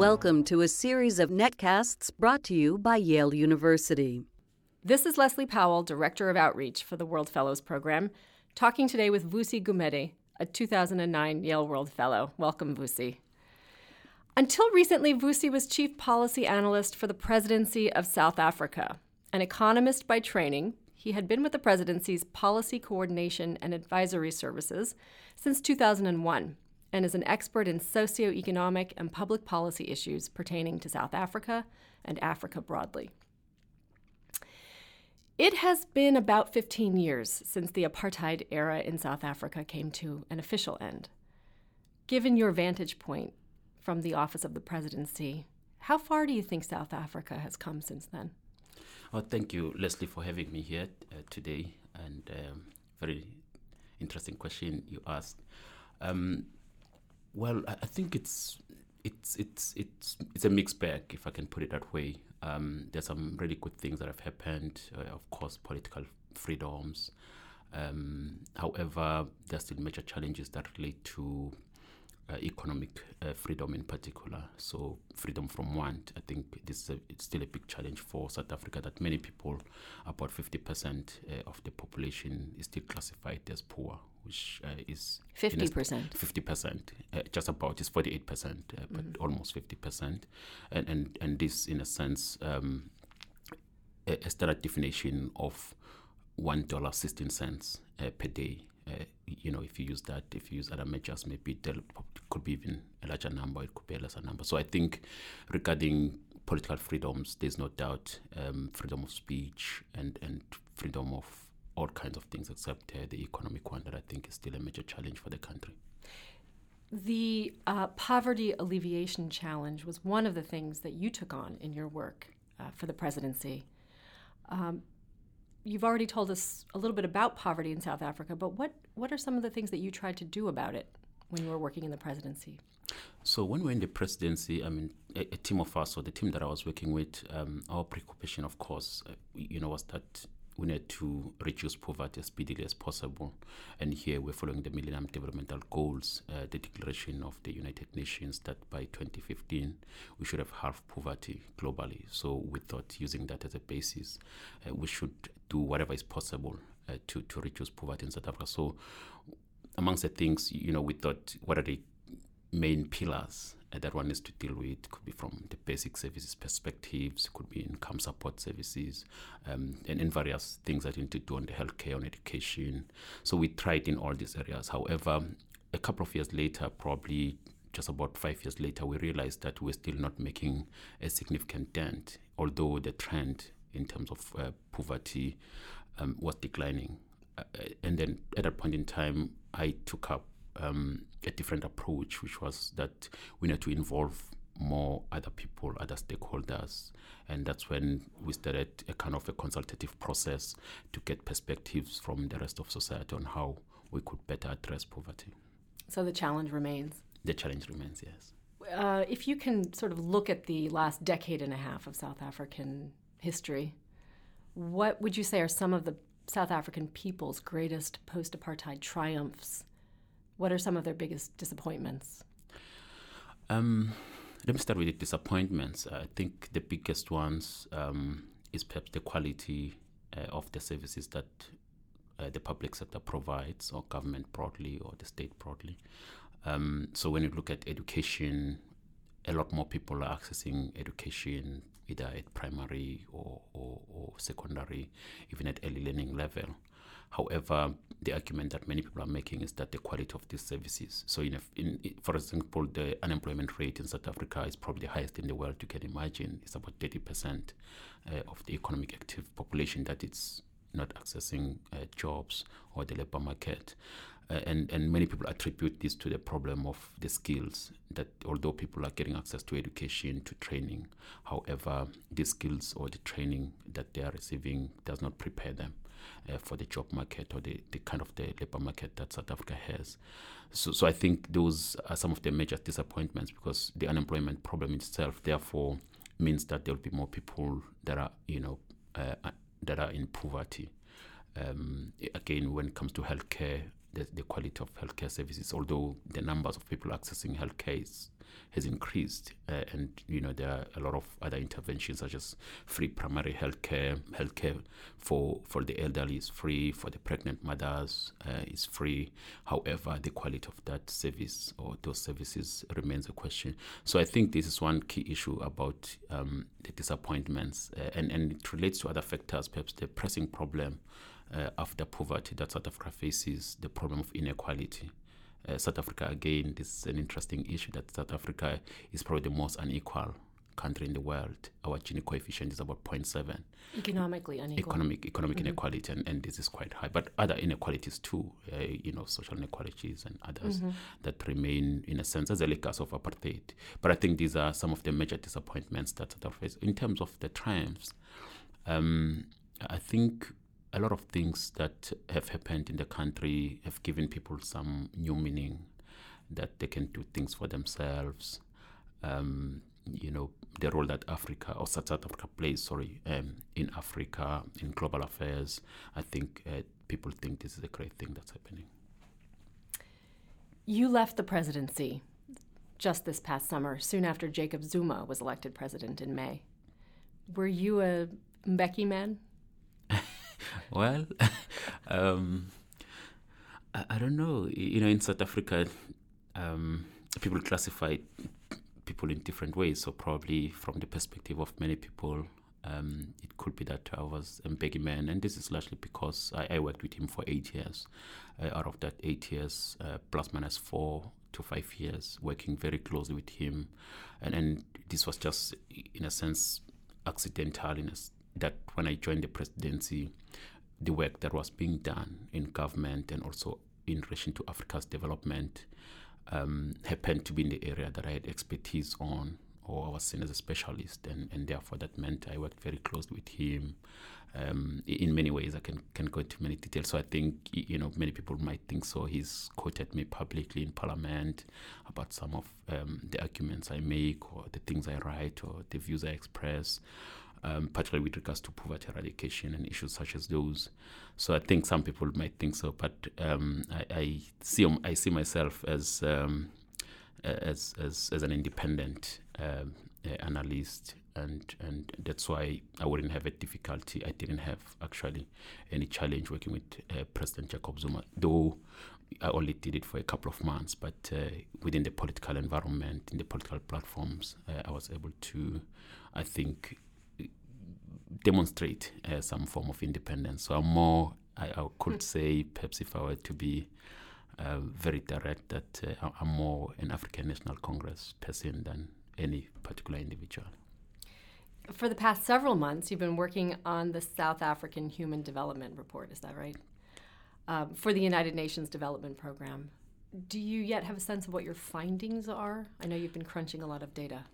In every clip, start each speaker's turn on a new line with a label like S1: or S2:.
S1: Welcome to a series of netcasts brought to you by Yale University.
S2: This is Leslie Powell, Director of Outreach for the World Fellows Program, talking today with Vusi Gumede, a 2009 Yale World Fellow. Welcome, Vusi. Until recently, Vusi was Chief Policy Analyst for the Presidency of South Africa. An economist by training, he had been with the presidency's Policy Coordination and Advisory Services since 2001 and is an expert in socioeconomic and public policy issues pertaining to South Africa and Africa broadly. It has been about 15 years since the apartheid era in South Africa came to an official end. Given your vantage point from the office of the presidency, how far do you think South Africa has come since then?
S3: Well, thank you, Leslie, for having me here uh, today. And um, very interesting question you asked. Um, well, I, think it's it's it's it's it's a mixed bag, if I can put it that way. Um, there's some really good things that have happened. Uh, of course, political freedoms. Um, however, there's still major challenges that relate to uh, economic uh, freedom in particular. So, freedom from want, I think this is a, it's still a big challenge for South Africa that many people, about 50% uh, of the population, is still classified as poor, which uh, is
S2: 50%.
S3: 50%, uh, just about, is 48%, uh, but mm-hmm. almost 50%. And, and, and this, in a sense, um, a, a standard definition of $1.16 uh, per day. Uh, you know, if you use that, if you use other measures, maybe there could be even a larger number, it could be a lesser number. So I think regarding political freedoms, there's no doubt um, freedom of speech and, and freedom of all kinds of things except uh, the economic one that I think is still a major challenge for the country.
S2: The uh, poverty alleviation challenge was one of the things that you took on in your work uh, for the presidency. Um, you've already told us a little bit about poverty in South Africa, but what, what are some of the things that you tried to do about it when you were working in the presidency?
S3: So when we were in the presidency, I mean, a, a team of us, or the team that I was working with, um, our preoccupation, of course, uh, you know, was that we need to reduce poverty as speedily as possible. And here we're following the Millennium Developmental Goals, uh, the declaration of the United Nations that by 2015 we should have halved poverty globally. So we thought using that as a basis, uh, we should do whatever is possible uh, to, to reduce poverty in South Africa. So amongst the things, you know, we thought, what are the main pillars that one needs to deal with. Could be from the basic services perspectives, could be income support services, um, and, and various things that you need to do on the healthcare, on education. So we tried in all these areas. However, a couple of years later, probably just about five years later, we realized that we're still not making a significant dent, although the trend in terms of uh, poverty um, was declining. Uh, and then at that point in time, I took up um, a different approach, which was that we need to involve more other people, other stakeholders. And that's when we started a kind of a consultative process to get perspectives from the rest of society on how we could better address poverty.
S2: So the challenge remains?
S3: The challenge remains, yes.
S2: Uh, if you can sort of look at the last decade and a half of South African history, what would you say are some of the South African people's greatest post apartheid triumphs what are some of their biggest disappointments?
S3: Um, let me start with the disappointments. I think the biggest ones um, is perhaps the quality uh, of the services that uh, the public sector provides, or government broadly, or the state broadly. Um, so when you look at education, a lot more people are accessing education either at primary or, or, or secondary, even at early learning level. However, the argument that many people are making is that the quality of these services. So, in, a, in, for example, the unemployment rate in South Africa is probably the highest in the world. You can imagine it's about 30% uh, of the economic active population that it's not accessing uh, jobs or the labor market. Uh, and, and many people attribute this to the problem of the skills that although people are getting access to education, to training, however, the skills or the training that they are receiving does not prepare them uh, for the job market or the, the kind of the labor market that South Africa has. So, so I think those are some of the major disappointments because the unemployment problem itself, therefore, means that there will be more people that are, you know, uh, uh, that are in poverty. Um, again, when it comes to healthcare, the, the quality of healthcare services, although the numbers of people accessing healthcare is, has increased, uh, and you know there are a lot of other interventions such as free primary healthcare, healthcare for for the elderly is free, for the pregnant mothers uh, is free. However, the quality of that service or those services remains a question. So I think this is one key issue about um, the disappointments, uh, and and it relates to other factors, perhaps the pressing problem uh, after poverty that South Africa faces, the problem of inequality. Uh, South Africa, again, this is an interesting issue that South Africa is probably the most unequal country in the world. Our Gini coefficient is about 0.7.
S2: Economically unequal.
S3: Economic economic mm-hmm. inequality, and, and this is quite high. But other inequalities too, uh, you know, social inequalities and others mm-hmm. that remain, in a sense, as a legacy of apartheid. But I think these are some of the major disappointments that South Africa faces. In terms of the triumphs, um, I think a lot of things that have happened in the country have given people some new meaning that they can do things for themselves. Um, you know, the role that Africa or South Africa plays, sorry, um, in Africa, in global affairs. I think uh, people think this is a great thing that's happening.
S2: You left the presidency just this past summer, soon after Jacob Zuma was elected president in May. Were you a Mbeki man?
S3: Well, um, I, I, don't know. You know, in South Africa, um, people classify people in different ways. So probably from the perspective of many people, um, it could be that I was a Mbeki man, and this is largely because I, I worked with him for eight years. Uh, out of that eight years, uh, plus minus four to five years, working very closely with him, and and this was just, in a sense, accidental in a that when I joined the presidency, the work that was being done in government and also in relation to Africa's development um, happened to be in the area that I had expertise on or I was seen as a specialist, and, and therefore that meant I worked very closely with him. Um, in many ways, I can, can go into many details. So I think you know many people might think so. He's quoted me publicly in Parliament about some of um, the arguments I make, or the things I write, or the views I express um, particularly with regards to poverty eradication and issues such as those. So I think some people might think so, but um, I, I, see I see myself as um, as, as, as an independent um, analyst, and and that's why I wouldn't have a difficulty. I didn't have actually any challenge working with uh, President Jacob Zuma, though I only did it for a couple of months. But uh, within the political environment, in the political platforms, uh, I was able to, I think, demonstrate uh, some form of independence. So I'm more, I, I could mm. say, perhaps if I were to be uh, very direct, that uh, I'm more an African National Congress person than any particular individual.
S2: For the past several months, you've been working on the South African Human Development Report, is that right? Um, for the United Nations Development Program. Do you yet have a sense of what your findings are? I know you've been crunching a lot of data.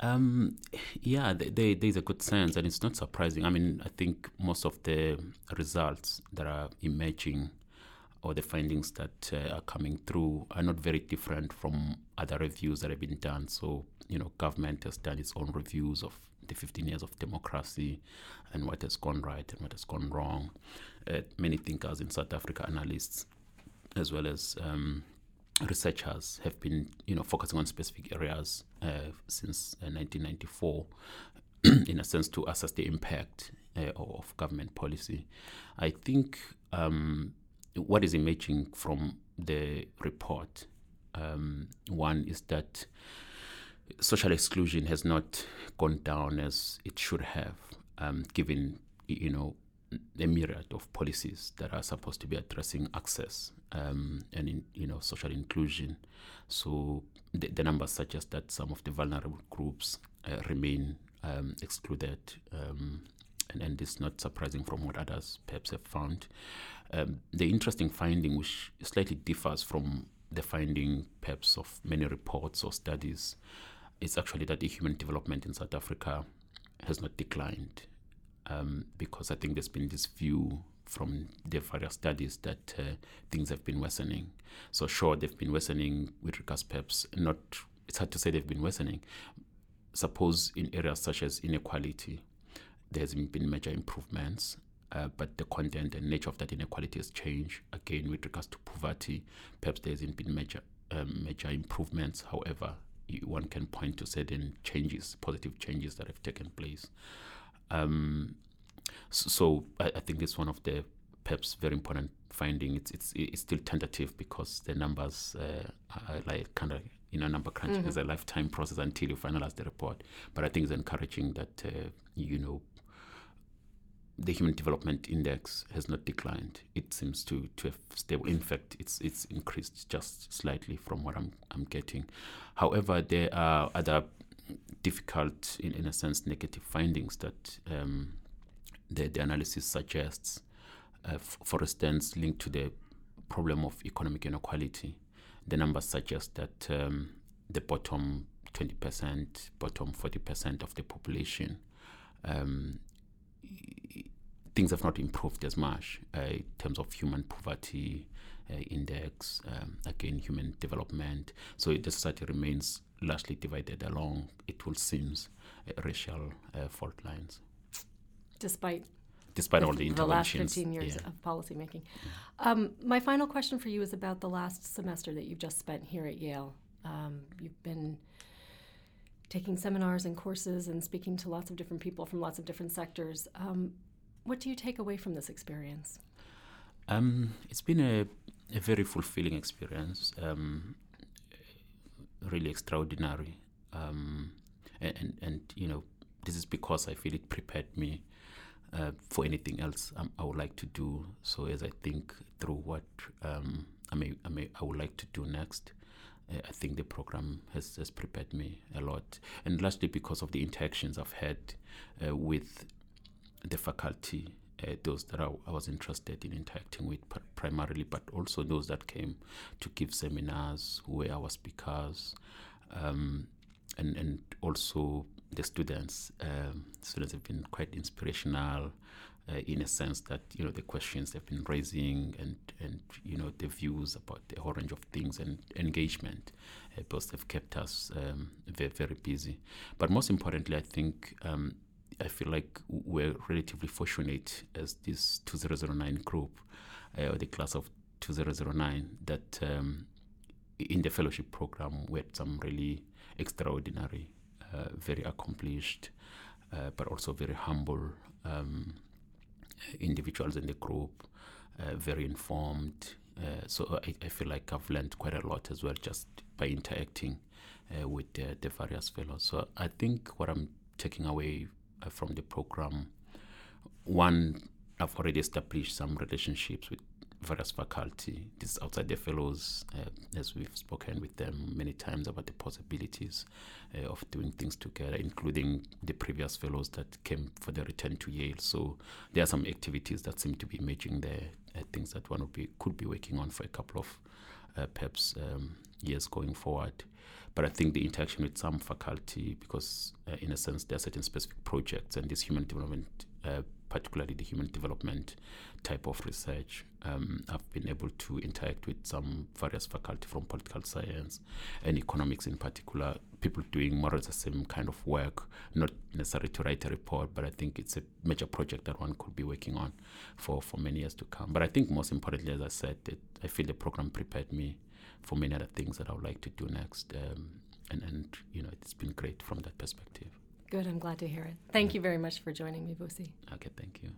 S3: Um, yeah, they, they, there's a good sense, and it's not surprising. I mean, I think most of the results that are emerging or the findings that uh, are coming through are not very different from other reviews that have been done. So, you know, government has done its own reviews of the 15 years of democracy and what has gone right and what has gone wrong. Uh, many thinkers in South Africa, analysts, as well as um, researchers have been, you know, focusing on specific areas uh, since uh, 1994, in a sense, to assess the impact uh, of government policy. I think um, what is emerging from the report, um, one is that social exclusion has not gone down as it should have, um, given you know a myriad of policies that are supposed to be addressing access um, and in, you know social inclusion. So the, the, numbers suggest that some of the vulnerable groups uh, remain um, excluded, um, and, and it's not surprising from what others perhaps have found. Um, the interesting finding, which slightly differs from the finding perhaps of many reports or studies, is actually that the human development in South Africa has not declined um, because I think there's been this view from the various studies that uh, things have been worsening. So sure, they've been worsening with regards perhaps not. It's hard to say they've been worsening. Suppose in areas such as inequality, there has been major improvements. uh, but the content and nature of that inequality has changed. Again, with regards to poverty, perhaps there hasn't been major um, major improvements. However, one can point to certain changes, positive changes that have taken place. Um, so, I, I, think it's one of the perhaps very important finding. It's it's it's still tentative because the numbers uh, are like kind of you know number crunching mm-hmm. is a lifetime process until you finalize the report. But I think it's encouraging that uh, you know the Human Development Index has not declined. It seems to, to have stable. In fact, it's it's increased just slightly from what I'm I'm getting. However, there are other difficult, in, in a sense, negative findings that um, the, the analysis suggests. Uh, f- for instance, linked to the problem of economic inequality, the numbers suggest that um, the bottom 20%, bottom 40% of the population um, things have not improved as much uh, in terms of human poverty uh, index, um, again, human development. So the society remains largely divided along, it will seem, uh, racial uh, fault lines.
S2: Despite
S3: despite all the interventions.
S2: The last 15 years yeah. of policymaking. Yeah. Um, my final question for you is about the last semester that you've just spent here at Yale. Um, you've been taking seminars and courses and speaking to lots of different people from lots of different sectors. Um, what do you take away from this experience?
S3: Um, it's been a, a, very fulfilling experience, um, really extraordinary. Um, and, and, and, you know, this is because I feel it prepared me uh, for anything else um, I would like to do. So as I think through what um, I may, I may, I would like to do next, I think the program has, has prepared me a lot, and largely because of the interactions I've had uh, with the faculty, uh, those that I, I, was interested in interacting with primarily, but also those that came to give seminars, who were our speakers, um, and and also the students. Um, students have been quite inspirational. Uh, in a sense that you know the questions they've been raising and and you know the views about the whole range of things and engagement uh, both have kept us um, very very busy but most importantly I think um, I feel like we're relatively fortunate as this 2009 group, uh, or the class of 2009, that um, in the fellowship program we had some really extraordinary, uh, very accomplished, uh, but also very humble um, individuals in the group, uh, very informed. Uh, so I, I, feel like I've learned quite a lot as well just by interacting uh, with the, various fellows. So I think what I'm taking away from the program. One, I've already established some relationships with various faculty. This outside the fellows, uh, as we've spoken with them many times about the possibilities uh, of doing things together, including the previous fellows that came for the return to Yale. So there are some activities that seem to be emerging there, uh, things that one would be, could be working on for a couple of uh, perhaps um, years going forward. But I think the interaction with some faculty, because uh, in a sense there are certain specific projects and this human development, uh, particularly the human development type of research, um, I've been able to interact with some various faculty from political science and economics in particular, people doing more or less the same kind of work, not necessarily to write a report, but I think it's a major project that one could be working on for, for many years to come. But I think most importantly, as I said, that I feel the program prepared me for many other things that I would like to do next. Um, and, and, you know, it's been great from that perspective.
S2: Good. I'm glad to hear it. Thank you very much for joining me, Vusi.
S3: Okay, thank you.